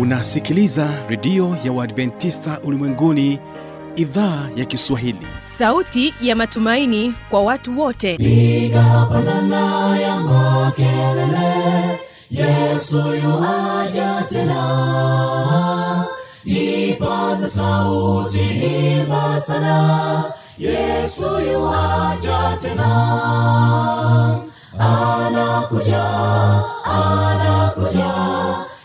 unasikiliza redio ya uadventista ulimwenguni idhaa ya kiswahili. Sauti ya matumaini kwa watu wote. Piga pandana ya makelele yesu yuaja tena. Ipaza sauti imba sana yesu yuaja tena. Anakuja anakuja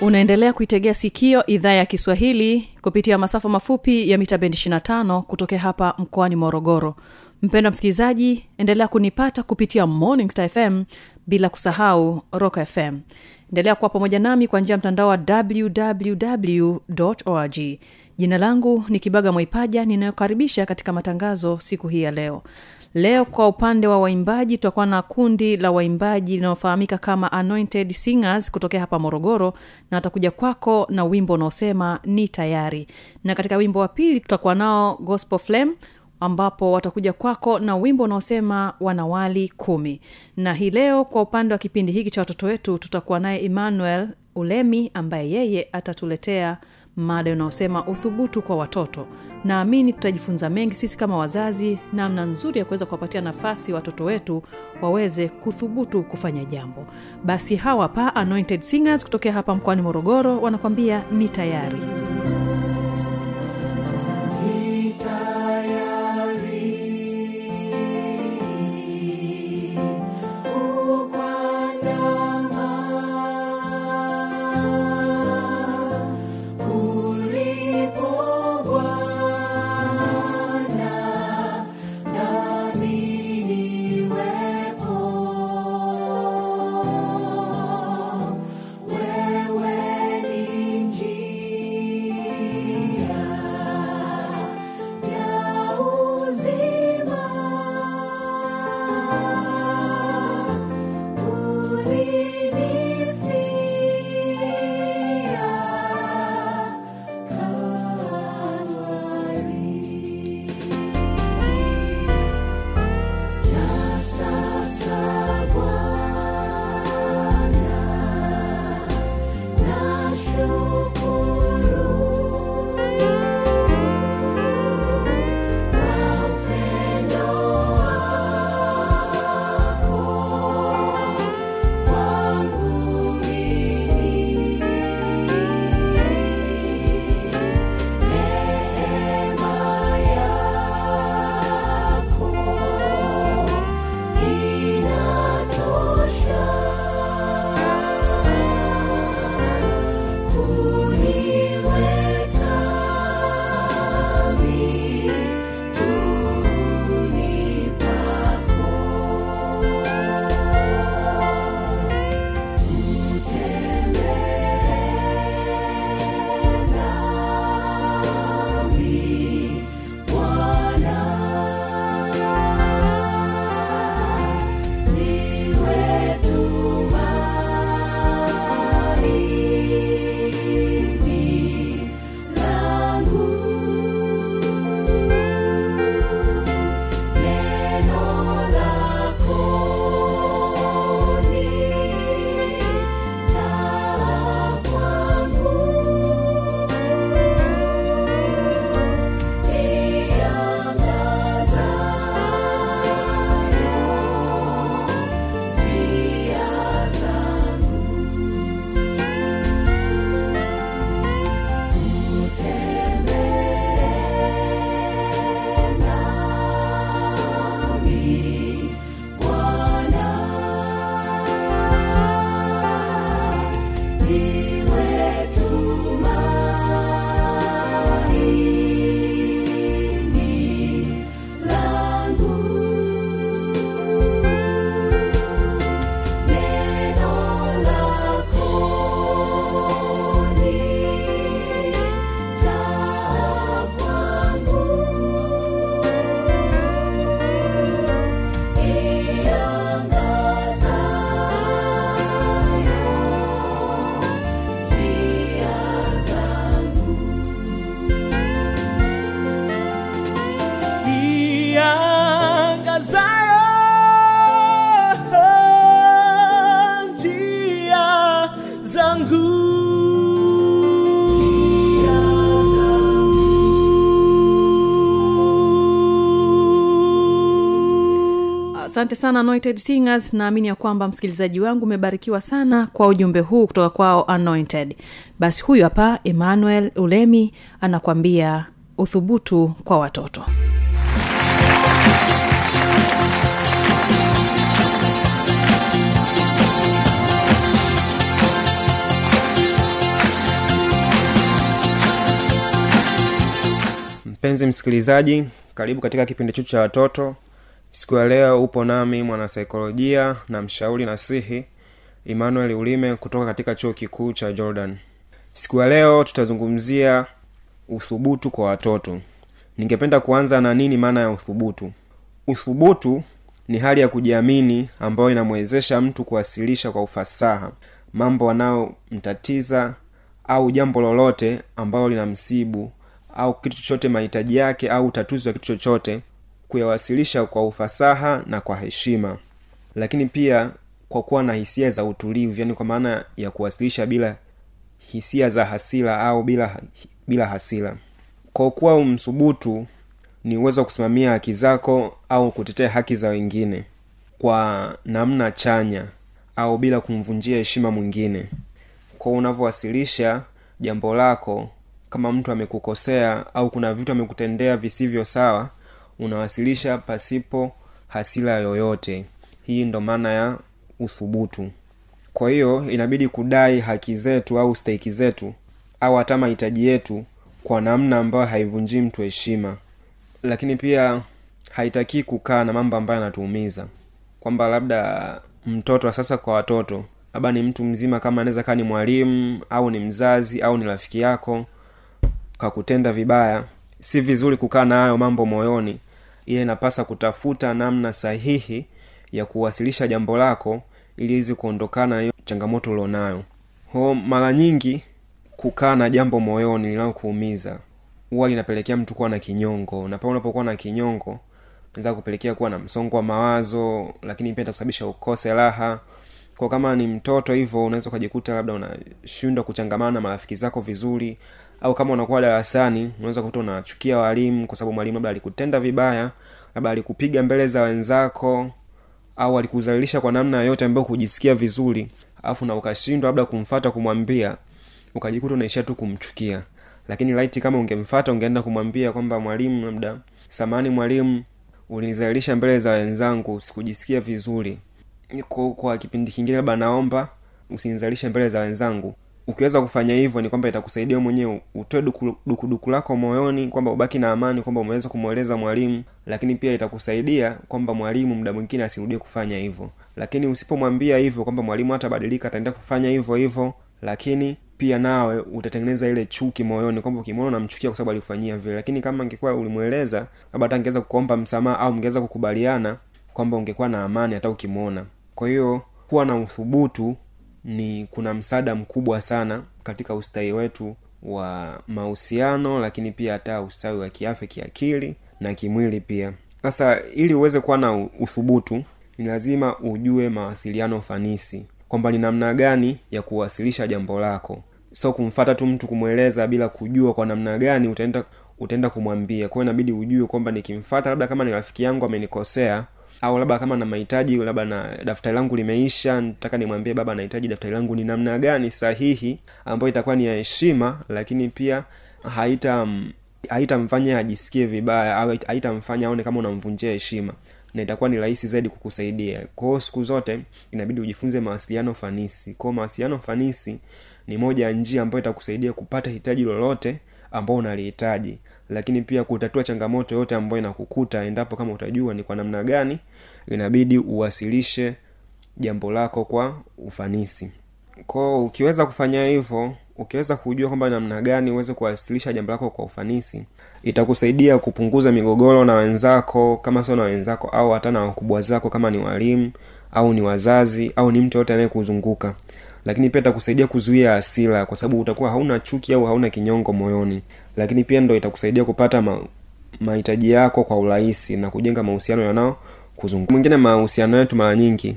unaendelea kuitegea sikio idhaa ya kiswahili kupitia masafa mafupi ya mita bendi 25 kutokea hapa mkoani morogoro. Mpendo msikilizaji endelea kunipata kupitia morning star fm bila kusahau rock fm endelea kuwa pamoja nami kwa njia ya mtandao wa www org jina langu ni kibaga mwaipaja ninayokaribisha katika matangazo siku hii ya leo leo kwa upande wa waimbaji tutakuwa na kundi la waimbaji linalofahamika kama anointed singers kutokea hapa morogoro na watakuja kwako na wimbo unaosema ni tayari. Na katika wimbo wa pili tutakuwa nao gospel flame ambapo watakuja kwako na wimbo unaosema wanawali kumi. Na hii leo kwa upande wa kipindi hiki cha watoto wetu tutakuwa naye emmanuel ulemi ambaye yeye atatuletea mada unaosema uthubutu kwa watoto. Naamini tutajifunza mengi sisi kama wazazi namna nzuri ya kuweza kuwapatia nafasi watoto wetu waweze kuthubutu kufanya jambo. Basi hawa pa anointed singers kutokea hapa mkoani morogoro wanakwambia ni tayari sana anointed singers. Naamini ya kwamba msikilizaji wangu umebarikiwa sana kwa ujumbe huu kutoka kwao anointed. Basi huyu hapa emmanuel ulemi anakwambia uthubutu kwa watoto. Mpenzi msikilizaji karibu katika kipindi chetu cha watoto siku ya leo upo nami mwanasaikolojia na mshauri nasihi emmanuel ulime kutoka katika chuo kikuu cha jordan. Siku ya leo tutazungumzia uthubutu kwa watoto. Ningependa kuanza na nini maana ya uthubutu? Uthubutu ni hali ya kujiamini ambayo inamwezesha mtu kuwasilisha kwa ufasaha mambo anayomtatiza au jambo lolote ambalo linamsibu au kitu chochote mahitaji yake au utatuzi wa kitu chochote kuyawasilisha kwa ufasaha na kwa heshima. Lakini pia kwa kuwa na hisia za utulivu yani kwa maana ya kuwasilisha bila hisia za hasira au bila bila hasira. Kwa kuwa msubutu ni uwezo wa kusimamia haki zako au kutetea haki za wengine kwa namna chanya au bila kumvunjia heshima mwingine. Kwa unavyowasilisha jambo lako kama mtu amekukosea au kuna vitu amekutendea visivyo sawa unawasilisha pasipo hasira yoyote. Hii ndo maana ya uthubutu. Kwa hiyo inabidi kudai haki zetu au stahiki zetu au hata mahitaji yetu kwa namna ambayo haivunjii mtu heshima. Lakini pia haitakii kukaa na mambo ambayo yanatuumiza. Kwamba labda mtoto sasa kwa watoto labda ni mtu mzima kama anaweza kaa ni mwalimu au ni mzazi au ni rafiki yako kakutenda vibaya si vizuri kukaa na hayo mambo moyoni ile inapasa kutafuta namna sahihi ya kuwasilisha jambo lako ili kuondokana na hiyo changamoto ulionayo. Mara nyingi kukaa na jambo moyoni linalokuumiza huwa linapelekea mtu kuwa na kinyongo. Na pale unapokuwa na kinyongo naweza kupelekea kuwa na msongo wa mawazo lakini pia itakusababisha ukose raha. Kwa kama ni mtoto hivyo unaweza ukajikuta labda unashindwa kuchangamana na marafiki zako vizuri au kama unakuwa darasani unaweza kuta unachukia walimu kwa sababu mwalimu labda alikutenda vibaya labda alikupiga mbele za wenzako au alikuzalilisha kwa namna yoyote ambayo kujisikia vizuri alafu na ukashindwa labda kumfata kumwambia ukajikuta unaishia tu kumchukia. Lakini laiti kama ungemfata ungeenda kumwambia kwamba mwalimu labda samani mwalimu ulinizalilisha mbele za wenzangu sikujisikia vizuri. Kwa, kipindi kingine labda naomba usinizalishe mbele za wenzangu ukiweza kufanya hivyo ni kwamba itakusaidia mwenyewe. Utoe dukuduku duku, lako moyoni kwamba ubaki na amani kwamba umeweza kumweleza mwalimu lakini pia itakusaidia kwamba mwalimu muda mwingine asirudie kufanya hivyo. Lakini usipomwambia hivyo kwamba mwalimu hatabadilika ataendelea kufanya hivyo hivyo lakini pia nawe utatengeneza ile chuki moyoni kwamba ukimwona unamchukia kwa sababu alikufanyia vile. Lakini kama angekuwa ulimweleza labda hata angeweza kukuomba msamaha au mngeweza kukubaliana kwamba ungekuwa na amani hata ukimwona. Kwa hiyo kuwa na uthubutu ni kuna msaada mkubwa sana katika ustawi wetu wa mahusiano lakini pia hata ustawi wa kiafya kiakili na kimwili pia. Sasa ili uweze kuwa na uthubutu ni lazima ujue mawasiliano fanisi kwamba ni namna gani ya kuwasilisha jambo lako. So kumfata tu mtu kumweleza bila kujua kwa namna gani utaenda utaenda kumwambia. Kwao inabidi ujue kwamba nikimfata labda kama ni rafiki yangu amenikosea au labda kama na mahitaji labda na daftari langu limeisha nataka nimwambie baba nahitaji daftari langu ni namna gani sahihi ambayo itakuwa ni ya heshima lakini pia haita haitamfanya ajisikie vibaya au haitamfanya aone kama unamvunjia heshima na itakuwa ni rahisi zaidi kukusaidia. Kwao siku zote inabidi ujifunze mawasiliano fanisi. Kwao mawasiliano fanisi ni moja ya njia ambayo itakusaidia kupata hitaji lolote ambao unalihitaji lakini pia kutatua changamoto yote ambayo inakukuta endapo kama utajua ni kwa namna gani inabidi uwasilishe jambo lako kwa ufanisi. Ko ukiweza kufanya hivyo ukiweza kujua kwamba namna gani uweze kuwasilisha jambo lako kwa ufanisi itakusaidia kupunguza migogoro na wenzako kama sio na wenzako au hata na wakubwa zako kama ni walimu au ni wazazi au ni mtu yoyote anayekuzunguka. Lakini pia itakusaidia kuzuia asila kwa sababu utakuwa hauna chuki au hauna kinyongo moyoni lakini pia ndo itakusaidia kupata ma, mahitaji yako kwa urahisi na kujenga mahusiano yanao kuzunguka mwingine mahusiano yetu mara nyingi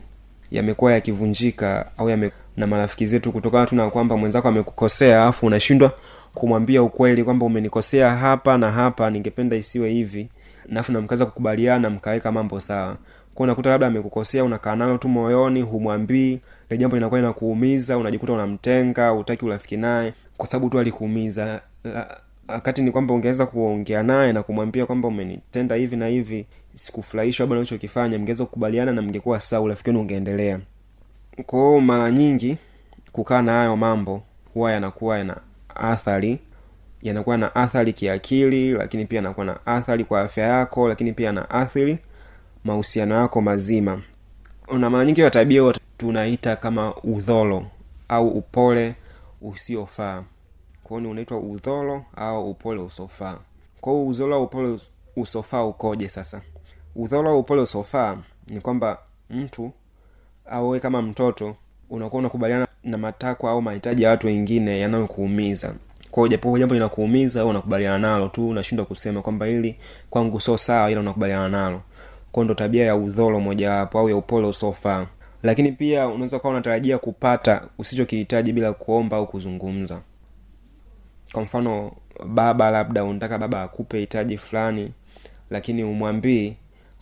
yamekuwa yakivunjika au yame, na marafiki zetu kutokana tu na kwamba mwenzako amekukosea alafu unashindwa kumwambia ukweli kwamba umenikosea hapa na hapa ningependa isiwe hivi nafu namkaza kukubaliana mkaweka mambo sawa. Kwa unakuta labda amekukosea unakaa nalo tu moyoni humwambii ile jambo linakuwa linakuumiza unajikuta unamtenga utaki urafiki naye kwa sababu tu alikuumiza wakati ni kwamba ungeweza kuongea naye na kumwambia kwamba umenitenda hivi na hivi sikufurahishwa bwana ulichokifanya mngeweza kukubaliana na mngekuwa sawa urafiki wenu ungeendelea kwao mara nyingi kukaa na hayo mambo huwa yanakuwa yana athari yanakuwa na athari kiakili lakini pia yanakuwa na athari kwa afya yako lakini pia na athiri mahusiano yako mazima. Na mara nyingi tabia tunaita kama udholo au upole usiofaa kwao ni unaitwa udholo au upole usofaa kwao udholo au upole usofaa ukoje sasa? Udholo upole usofaa ni kwamba mtu au wewe kama mtoto unakuwa unakubaliana na matakwa au mahitaji ya watu wengine yanayokuumiza. Kwao jambo linakuumiza unakubaliana nalo tu unashindwa kusema kwamba hili kwangu sio sawa ila unakubaliana nalo. Kwao ndo tabia ya udholo mojawapo au ya upole usofaa lakini pia unaweza ukawa unatarajia kupata usichokihitaji bila kuomba au kuzungumza kwa mfano baba labda unataka baba akupe hitaji fulani lakini umwambii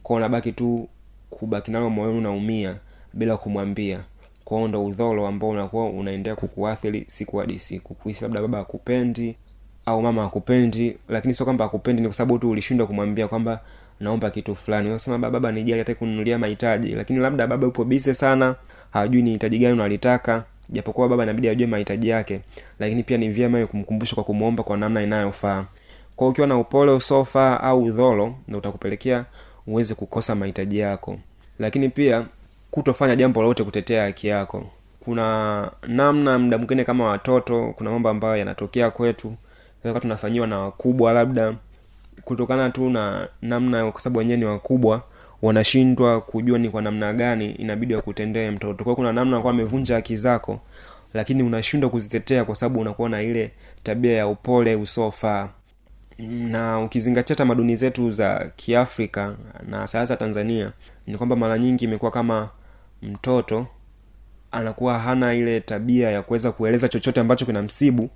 kwa unabaki tu kubaki nalo moyoni unaumia bila kumwambia. Kwao ndo udholo ambao unakuwa unaendelea kukuathiri siku hadi siku. Kuhisi labda baba akupendi au mama akupendi lakini sio kwamba akupendi ni kwa sababu tu ulishindwa kumwambia kwamba naomba kitu fulani. Unasema baba baba nijali hata kununulia mahitaji. Lakini labda baba yupo bise sana hajui ni hitaji gani unalitaka japokuwa baba inabidi ajue mahitaji yake lakini pia ni vyema kumkumbusha kwa kumwomba kwa namna inayofaa. Kwa ukiwa na upole usofaa au udholo ndo utakupelekea uweze kukosa mahitaji yako. Lakini pia kutofanya jambo lolote kutetea haki yako. Kuna namna mda mwingine kama watoto kuna mambo ambayo yanatokea kwetu Tunaweza tunafanyiwa na wakubwa labda kutokana tu na namna kwa sababu wenyewe ni wakubwa wanashindwa kujua ni kwa namna gani inabidi wakutendee mtoto. Kwao kuna namna kuwa amevunja haki zako lakini unashindwa kuzitetea kwa sababu unakuwa na ile tabia ya upole usiofaa. Na ukizingatia tamaduni zetu za kiafrika na sasa tanzania ni kwamba mara nyingi imekuwa kama mtoto anakuwa hana ile tabia ya kuweza kueleza chochote ambacho kina msibu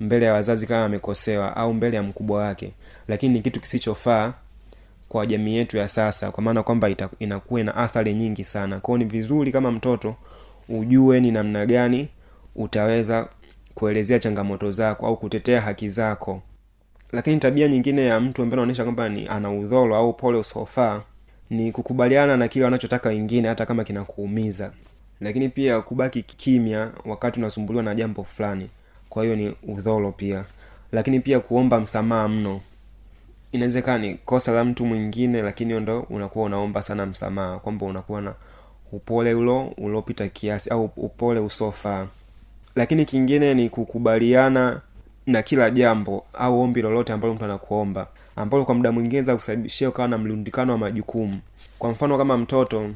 mbele ya wazazi kama amekosewa au mbele ya mkubwa wake. Lakini ni kitu kisichofaa kwa jamii yetu ya sasa kwa maana kwamba inakuwa ina athari nyingi sana. Kwao ni vizuri kama mtoto ujue ni namna gani utaweza kuelezea changamoto zako au kutetea haki zako. Lakini tabia nyingine ya mtu ambaye anaonyesha kwamba ni ana udholo au pole usiofaa ni kukubaliana na kile wanachotaka wengine hata kama kinakuumiza. Lakini pia kubaki kimya wakati unasumbuliwa na jambo fulani. Kwa hiyo ni udholo pia. Lakini pia kuomba msamaha mno inawezekana ni kosa la mtu mwingine lakini ndo unakuwa unaomba sana msamaha kwamba unakuwa na upole ulo uliopita kiasi au upole usofaa lakini kingine ni kukubaliana na kila jambo au ombi lolote ambalo mtu anakuomba ambalo kwa muda mwingine za ukawa na mlundikano wa majukumu. Kwa mfano kama mtoto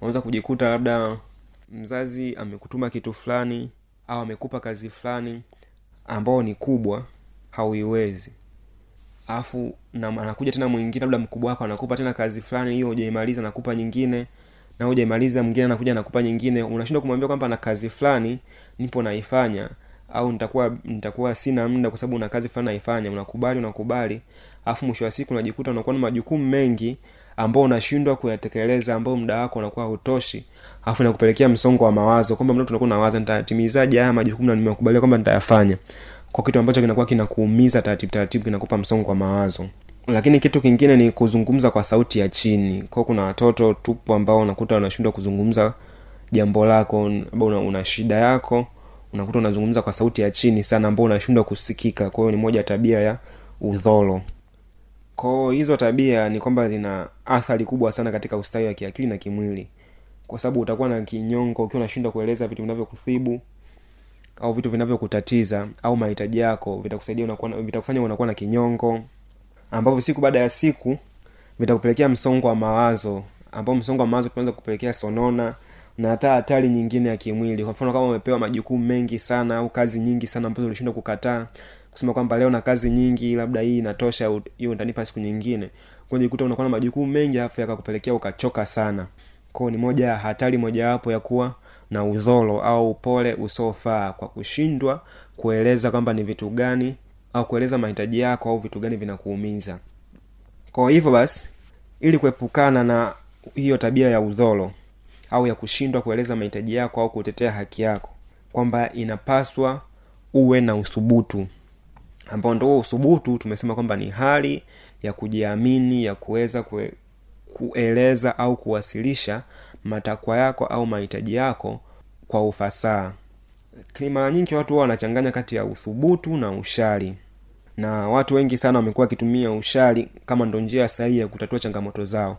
unaweza kujikuta labda mzazi amekutuma kitu fulani au amekupa kazi fulani ambao ni kubwa hauiwezi alafu na anakuja tena mwingine labda mkubwa wako anakupa tena kazi fulani hiyo hujaimaliza anakupa nyingine. Na hujaimaliza mwingine anakuja anakupa nyingine. Unashindwa kumwambia kwamba na kazi fulani nipo naifanya. Au nitakuwa nitakuwa sina muda kwa sababu una kazi fulani naifanya. Unakubali unakubali. Alafu mwisho wa siku unajikuta unakuwa na majukumu mengi ambao unashindwa kuyatekeleza ambao muda wako unakuwa hautoshi. Alafu inakupelekea msongo wa mawazo. Kwamba mtu unakuwa unawaza nitatimizaje haya majukumu na nimekubalia kwamba nitayafanya kwa kitu ambacho kinakuwa kinakuumiza taratibu taratibu kinakupa msongo wa mawazo. Lakini kitu kingine ni kuzungumza kwa sauti ya chini. Kwao kuna watoto tupo ambao unakuta wanashindwa kuzungumza jambo lako una, una shida yako unakuta unazungumza kwa sauti ya chini sana ambao unashindwa kusikika. Kwa hiyo ni moja tabia ya udholo. Kwao hizo tabia ni kwamba zina athari kubwa sana katika ustawi wa kiakili na kimwili. Kwa sababu utakuwa na kinyongo ukiwa unashindwa kueleza vitu vinavyokuthibu au vitu vinavyokutatiza au mahitaji yako vitakusaidia unakuwa na- vitakufanya unakuwa na kinyongo ambavyo siku baada ya siku vitakupelekea msongo wa mawazo ambao msongo wa mawazo unaweza kupelekea sonona na hata hatari nyingine ya kimwili. Kwa mfano kama umepewa majukumu mengi sana au kazi nyingi sana ambazo ulishindwa kukataa kusema kwamba leo na kazi nyingi labda hii inatosha hiyo utanipa siku nyingine kujikuta unakuwa na majukumu mengi alafu yakakupelekea ukachoka sana. Kwao ni moja ya hatari mojawapo ya kuwa na udholo au upole usiofaa kwa kushindwa kueleza kwamba ni vitu gani au kueleza mahitaji yako au vitu gani vinakuumiza. Kwa hivyo basi ili kuepukana na hiyo tabia ya udholo au ya kushindwa kueleza mahitaji yako au kutetea haki yako kwamba inapaswa uwe na uthubutu ambao ndo uthubutu tumesema kwamba ni hali ya kujiamini ya kuweza kue, kueleza au kuwasilisha matakwa yako au mahitaji yako kwa ufasaha. Mara nyingi watu huwa wanachanganya kati ya uthubutu na ushari na watu wengi sana wamekuwa wakitumia ushari kama ndo njia sahihi ya kutatua changamoto zao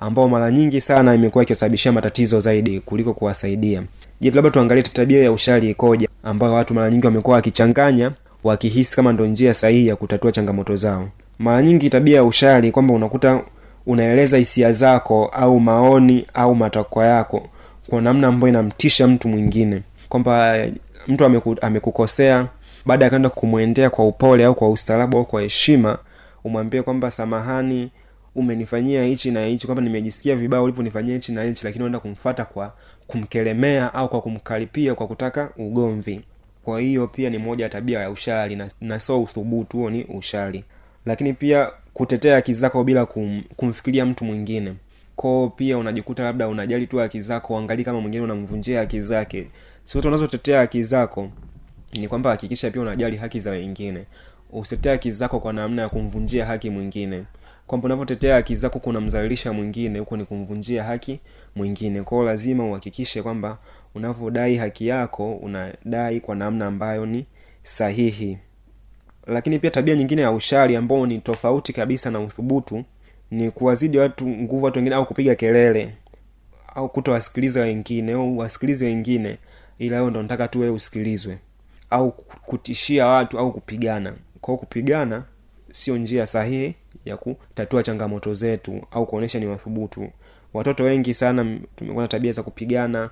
ambao mara nyingi sana imekuwa ikiwasababishia matatizo zaidi kuliko kuwasaidia. Je labda tuangalie tabia ya ushari ikoja ambayo watu mara nyingi wamekuwa wakichanganya wakihisi kama ndo njia sahihi ya kutatua changamoto zao. Mara nyingi tabia ya ushari kwamba unakuta unaeleza hisia zako au maoni au matakwa yako kwa namna ambayo inamtisha mtu mwingine. Kwamba mtu ameku, amekukosea baada ya kwenda kumwendea kwa upole au kwa ustaarabu au kwa heshima umwambie kwamba samahani umenifanyia hichi na hichi kwamba nimejisikia vibaya ulivyonifanyia hichi na hichi lakini unaenda kumfata kwa kumkelemea au kwa kumkaripia kwa kutaka ugomvi. Kwa hiyo pia ni moja ya tabia ya ushari na, na sio uthubutu huo ni ushari. Lakini pia kutetea haki zako bila kum, kumfikiria mtu mwingine. Koo pia unajikuta labda unajali tu haki zako uangalii kama mwingine unamvunjia haki zake. Sote unazotetea haki zako ni kwamba hakikisha pia unajali haki za wengine. Usitetee haki zako kwa namna ya kumvunjia haki mwingine. Kwamba unavyotetea haki zako kunamzalilisha mwingine huko ni kumvunjia haki mwingine. Kwao lazima uhakikishe kwamba unavyodai haki yako unadai kwa namna ambayo ni sahihi lakini pia tabia nyingine ya ushari ambao ni tofauti kabisa na uthubutu ni kuwazidi watu nguvu watu wengine au kupiga kelele au kutowasikiliza wengine au wasikilizi wengine ila ndo nataka tu wewe usikilizwe au kutishia watu au kupigana. Kwao kupigana sio njia sahihi ya kutatua changamoto zetu au kuonyesha ni wathubutu. Watoto wengi sana tumekuwa na tabia za kupigana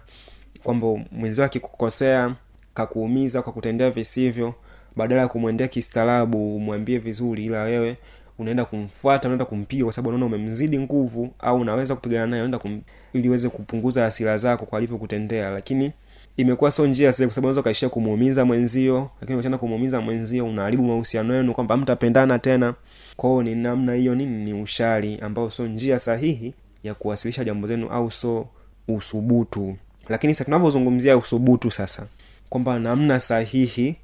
kwamba mwenzio akikukosea kakuumiza kwa kutendea visivyo badala ya kumwendea kistaarabu umwambie vizuri ila wewe unaenda kumfuata unaenda kumpiga kwa sababu unaona umemzidi nguvu au unaweza kupigana naye unaenda kum, ili uweze kupunguza hasira zako kwa alivyokutendea. Lakini imekuwa sio njia sahihi kwa sababu unaweza ukaishia kumuumiza mwenzio lakini ukienda kumuumiza mwenzio unaharibu mahusiano yenu kwamba mtapendana tena. Kwao ni namna hiyo nini? Ni ushari ambao sio njia sahihi ya kuwasilisha jambo zenu au so usubutu lakini sasa tunavyozungumzia usubutu sasa kwamba namna sahihi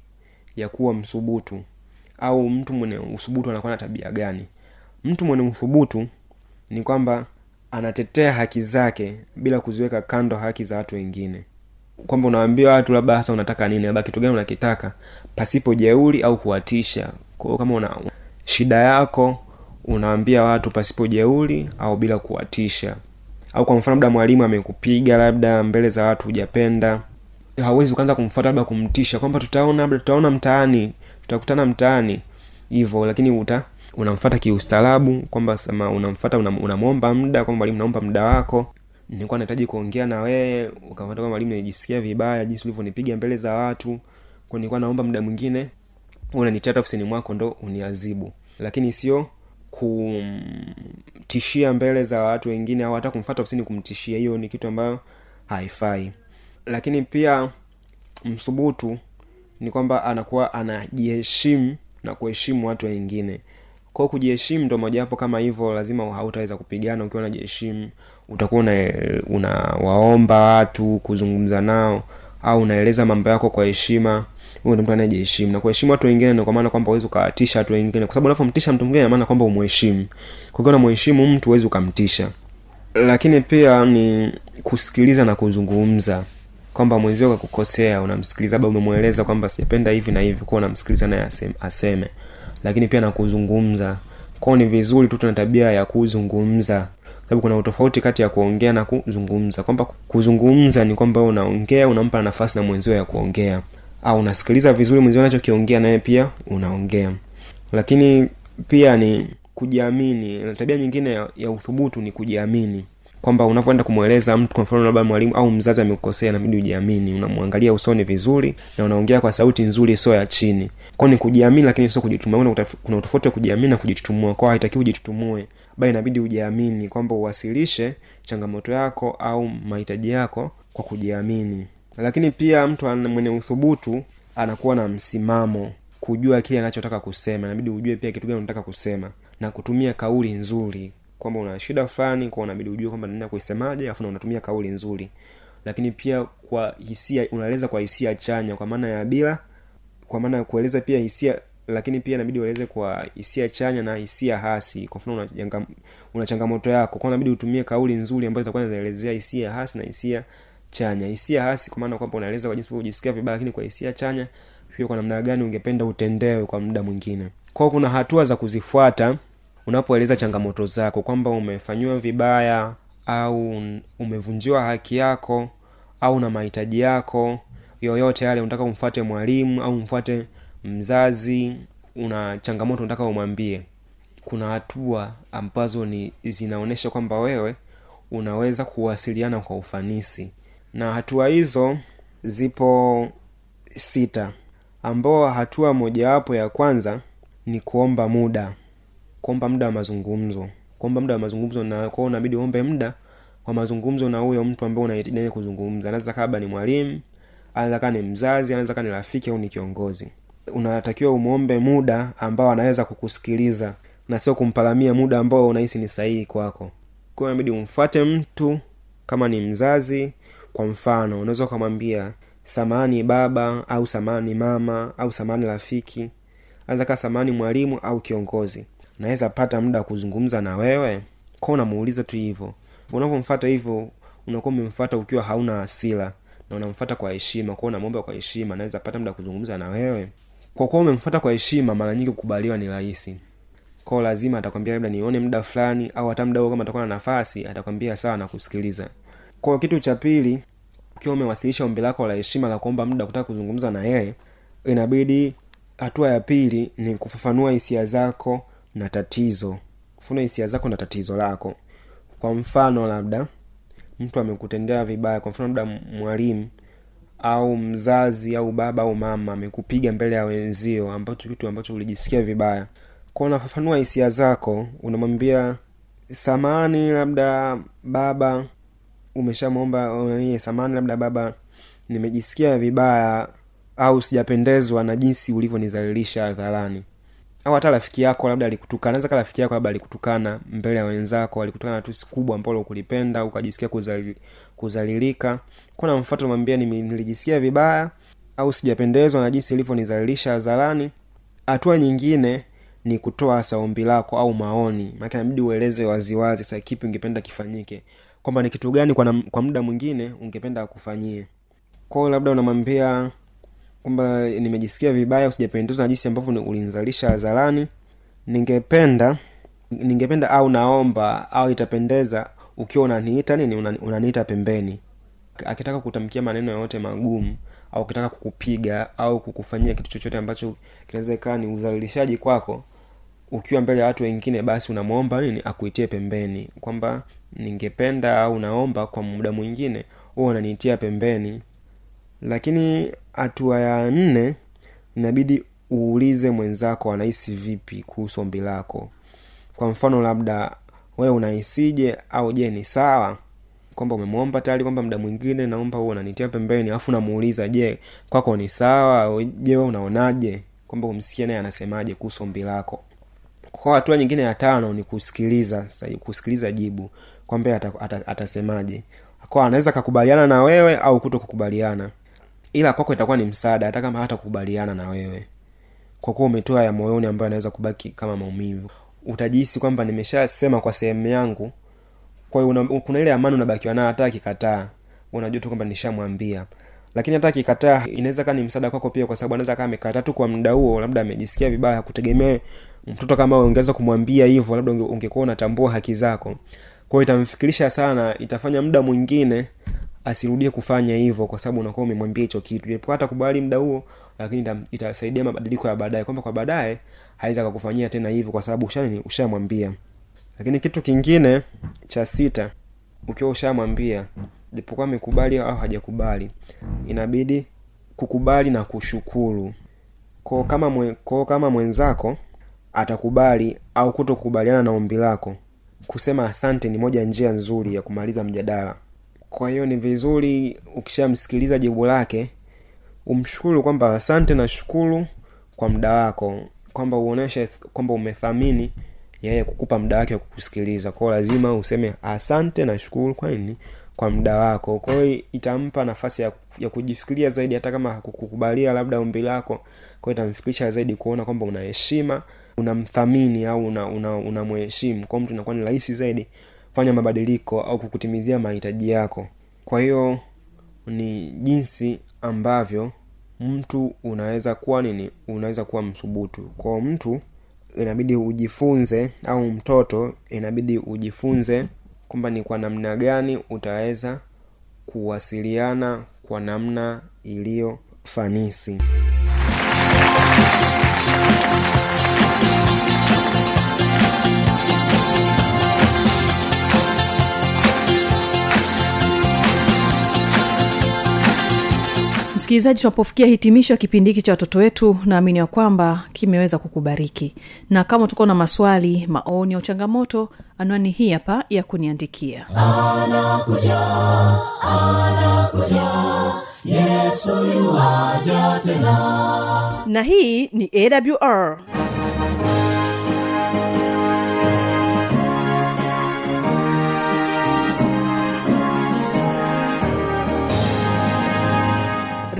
ya kuwa mthubutu? Au mtu mwenye uthubutu anakuwa na tabia gani? Mtu mwenye uthubutu ni kwamba anatetea haki zake bila kuziweka kando haki za watu wengine. Kwamba unawaambia watu labda hasa unataka nini labda kitu gani unakitaka pasipo jeuli au kuwatisha. Kwao kama una shida yako unawaambia watu pasipo jeuli au bila kuwatisha. Au kwa mfano labda mwalimu amekupiga labda mbele za watu hujapenda hauwezi ukaanza kumfuata labda kumtisha kwamba tutaona labda tutaona mtaani tutakutana mtaani hivyo lakini uta unamfata kiustaarabu kwamba sema unamfata unamwomba una muda kwamba mwalimu naomba muda wako. Nilikuwa nahitaji kuongea na wewe ukamfata kwamba mwalimu najisikia vibaya jinsi ulivyonipiga mbele za watu. Kwa nilikuwa naomba muda mwingine unanichata ofisini mwako ndo uniazibu lakini sio kumtishia mbele za watu wengine au hata kumfata ofisini kumtishia hiyo ni kitu ambayo haifai lakini pia msubutu ni kwamba anakuwa anajiheshimu na kuheshimu watu wengine. Kwao kujiheshimu ndo mojawapo kama hivyo lazima hautaweza kupigana ukiwa unajiheshimu. Utakuwa una, watu kuzungumza nao au unaeleza mambo yako kwa heshima huyo ni mtu anayejiheshimu. Na kuheshimu watu wengine ni kwa maana kwamba uwezi ukawatisha watu wengine kwa sababu unapomtisha mtu mwingine maana kwamba umuheshimu kwa hiyo unamheshimu mtu uwezi ukamtisha. Lakini pia ni kusikiliza na kuzungumza kwamba mwenzio kakukosea unamsikiliza labda umemweleza kwamba sijapenda hivi na hivi kuwa unamsikiliza naye aseme, aseme. Lakini pia na kuzungumza kwao ni vizuri tu tuna tabia ya kuzungumza. Sababu kuna utofauti kati ya kuongea na kuzungumza. Kwamba kuzungumza ni kwamba unaongea unampa nafasi na mwenzio ya kuongea. Au unasikiliza vizuri mwenzio anachokiongea naye pia unaongea. Lakini pia ni kujiamini. Tabia nyingine ya, ya uthubutu ni kujiamini kwamba unavyoenda kumweleza mtu kwa mfano labda mwalimu au mzazi amekukosea nabidi ujiamini unamwangalia usoni vizuri na unaongea kwa sauti nzuri sio ya chini. Kwao ni kujiamini lakini sio kujitumua kuna utofauti wa kujiamini na kujitutumua. Kwao haitakiwi ujitutumue bali inabidi ujiamini kwamba uwasilishe changamoto yako au mahitaji yako kwa kujiamini. Lakini pia mtu mwenye uthubutu anakuwa na msimamo kujua kile anachotaka kusema. Inabidi ujue pia kitu gani unataka kusema na kutumia kauli nzuri kwamba una shida fulani kwa unabidi ujue kwamba naenda kuisemaje afu na unatumia kauli nzuri. Lakini pia kwa hisia unaeleza kwa hisia chanya kwa maana ya bila kwa maana ya kueleza pia hisia lakini pia inabidi ueleze kwa hisia chanya na hisia hasi. Kwa mfano una changamoto yako kwa inabidi utumie kauli nzuri ambayo itakuwa inaelezea hisia hasi na hisia chanya. Hisia hasi kwa maana kwamba unaeleza kwa jinsi unavyojisikia vibaya lakini kwa hisia chanya pia kwa namna gani ungependa utendewe kwa muda mwingine. Kwao kuna hatua za kuzifuata unapoeleza changamoto zako kwamba umefanyiwa vibaya au umevunjiwa haki yako au na mahitaji yako yoyote yale unataka umfuate mwalimu au umfuate mzazi una changamoto unataka umwambie kuna hatua ambazo ni zinaonyesha kwamba wewe unaweza kuwasiliana kwa ufanisi. Na hatua hizo zipo sita ambao hatua mojawapo ya kwanza ni kuomba muda kuomba muda wa mazungumzo. Kuomba muda wa mazungumzo na kwao unabidi uombe muda wa mazungumzo na huyo mtu ambaye unahitaji naye kuzungumza. Anaweza kaa ni mwalimu anaweza kaa ni mzazi anaweza kaa ni rafiki au ni kiongozi. Unatakiwa umwombe muda ambao anaweza kukusikiliza na sio kumparamia muda ambao unahisi ni sahihi kwako. Kwa inabidi umfuate mtu kama ni mzazi kwa mfano. Unaweza ukamwambia samani baba au samani mama au samani rafiki. Anaweza kaa samani mwalimu au kiongozi naweza pata muda wa kuzungumza na wewe? Kwa unamuuliza tu hivyo. Unavyomfata hivyo unakuwa umemfata ukiwa hauna hasira na unamfata kwa heshima. Kwao unamwomba kwa heshima naweza pata muda kuzungumza na wewe? Kwa kuwa umemfata kwa heshima mara nyingi kukubaliwa ni rahisi. Kwao lazima atakwambia labda nione muda fulani au hata muda kama atakuwa na nafasi atakwambia sawa na kwao kitu cha pili ukiwa umewasilisha ombi lako la heshima la kuomba muda kutaka kuzungumza na yeye inabidi hatua ya pili ni kufafanua hisia zako na tatizo. Funa hisia zako na tatizo lako. Kwa mfano labda mtu amekutendea vibaya kwa mfano labda mwalimu au mzazi au baba au mama amekupiga mbele ya wenzio ambacho kitu ambacho ulijisikia vibaya. Kwa unafafanua hisia zako unamwambia samani labda baba umeshamwomba samani labda baba nimejisikia vibaya au sijapendezwa na jinsi ulivyonizalilisha hadharani au hata rafiki yako labda alikutukana naweza rafiki yako labda alikutukana mbele ya wenzako alikutukana na tusi kubwa ambalo kulipenda ukajisikia kuzali, kuzalilika. Kuna mfuata mwambia nilijisikia vibaya au sijapendezwa na jinsi ulivyonizalilisha hadharani. Hatua nyingine ni kutoa hasa lako au maoni. Maake nabidi ueleze waziwazi sa kipi ungependa kifanyike? Kwamba ni kitu gani kwa, na, kwa muda mwingine ungependa akufanyie. Kwao labda unamwambia kwamba nimejisikia vibaya usijapendezwa na jinsi ambavyo ulinizalisha hadharani. Ningependa ningependa au naomba au itapendeza ukiwa unaniita nini unaniita pembeni. Akitaka kutamkia maneno yoyote magumu au akitaka kukupiga au kukufanyia kitu chochote ambacho kinaweza ikawa ni udhalilishaji kwako ukiwa mbele ya watu wengine basi unamwomba nini akuitie pembeni. Kwamba ningependa au naomba kwa muda mwingine huwa unaniitia pembeni. Lakini hatua ya nne inabidi uulize mwenzako anahisi vipi kuhusu ombi lako. Kwa mfano labda wewe unahisije au je ni sawa? Kwamba umemwomba tayari kwamba muda mwingine naomba huo unanitia pembeni alafu namuuliza je kwako ni sawa? Je we unaonaje? Kwamba umsikie naye anasemaje kuhusu ombi lako. Kwa hatua nyingine ya tano ni kusikiliza sahi, kusikiliza jibu kwamba atasemaje ata, ata kwa anaweza kakubaliana na wewe au kuto kukubaliana ila kwako itakuwa ni msaada hata kama hata kukubaliana na wewe. Kwa kuwa umetoa ya moyoni ambayo anaweza kubaki kama maumivu. Utajihisi kwamba nimeshasema kwa sehemu yangu kwa hiyo kuna ile amani unabakiwa nayo hata akikataa unajua tu kwamba nishamwambia. Lakini hata akikataa inaweza kaa ni msaada kwako pia kwa sababu anaweza kaa amekataa tu kwa muda huo labda amejisikia vibaya kutegemea mtoto kama ungeweza kumwambia hivyo labda ungekuwa unatambua haki zako. Kwao itamfikirisha sana itafanya muda mwingine asirudie kufanya hivyo kwa sababu unakuwa umemwambia hicho kitu. Japo hata kubali muda huo lakini itasaidia mabadiliko ya baadaye kwamba kwa baadaye hawezi akakufanyia tena hivyo kwa sababu ushamwambia. Lakini kitu kingine cha sita ukiwa ushamwambia japokuwa amekubali au hajakubali inabidi kukubali na kushukuru. Ko kama mwe, ko kama mwenzako atakubali au kutokubaliana na ombi lako kusema asante ni moja njia nzuri ya kumaliza mjadala kwa hiyo ni vizuri ukishamsikiliza jibu lake umshukuru kwamba asante na shukuru kwa muda wako kwamba uoneshe kwamba umethamini yeye kukupa muda wake wa kukusikiliza. Kwao lazima useme asante na shukuru kwa muda wako. Kwahiyo itampa nafasi ya, ya kujifikiria zaidi hata kama hakukubalia labda ombi lako. Kwao itamfikirisha zaidi kuona kwamba unaheshima unamthamini au unamheshimu una, una kwao mtu inakuwa ni rahisi zaidi kufanya mabadiliko au kukutimizia mahitaji yako. Kwa hiyo ni jinsi ambavyo mtu unaweza kuwa nini? Unaweza kuwa mthubutu. Kwao mtu inabidi ujifunze au mtoto inabidi ujifunze kwamba ni kwa namna gani utaweza kuwasiliana kwa namna iliyo fanisi msikilizaji tunapofikia hitimisho ya kipindi hiki cha watoto wetu naamini ya kwamba kimeweza kukubariki. Na kama tuko na maswali maoni au changamoto anwani hii hapa ya kuniandikia. Anakuja anakuja yesu yuaja tena. Na hii ni awr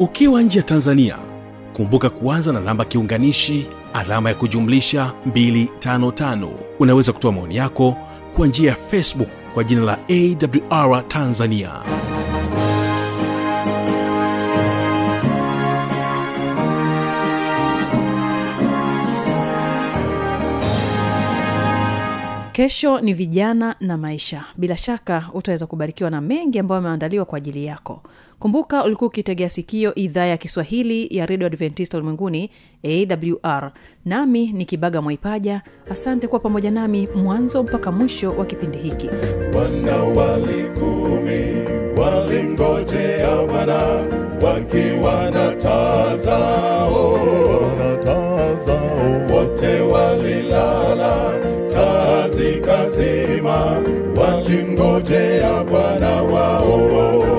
ukiwa nje ya tanzania kumbuka kuanza na namba kiunganishi alama ya kujumlisha 255 unaweza kutoa maoni yako kwa njia ya facebook kwa jina la awr tanzania. Kesho ni vijana na maisha. Bila shaka utaweza kubarikiwa na mengi ambayo ameandaliwa kwa ajili yako kumbuka ulikuwa ukitegea sikio idhaa ya kiswahili ya redio adventista ulimwenguni awr nami ni kibaga mwaipaja. Asante kuwa pamoja nami mwanzo mpaka mwisho wa kipindi hiki. Wana walikumi walingojea bwana wakiwa na taa zao. Wote walilala taa zikazima bwana wao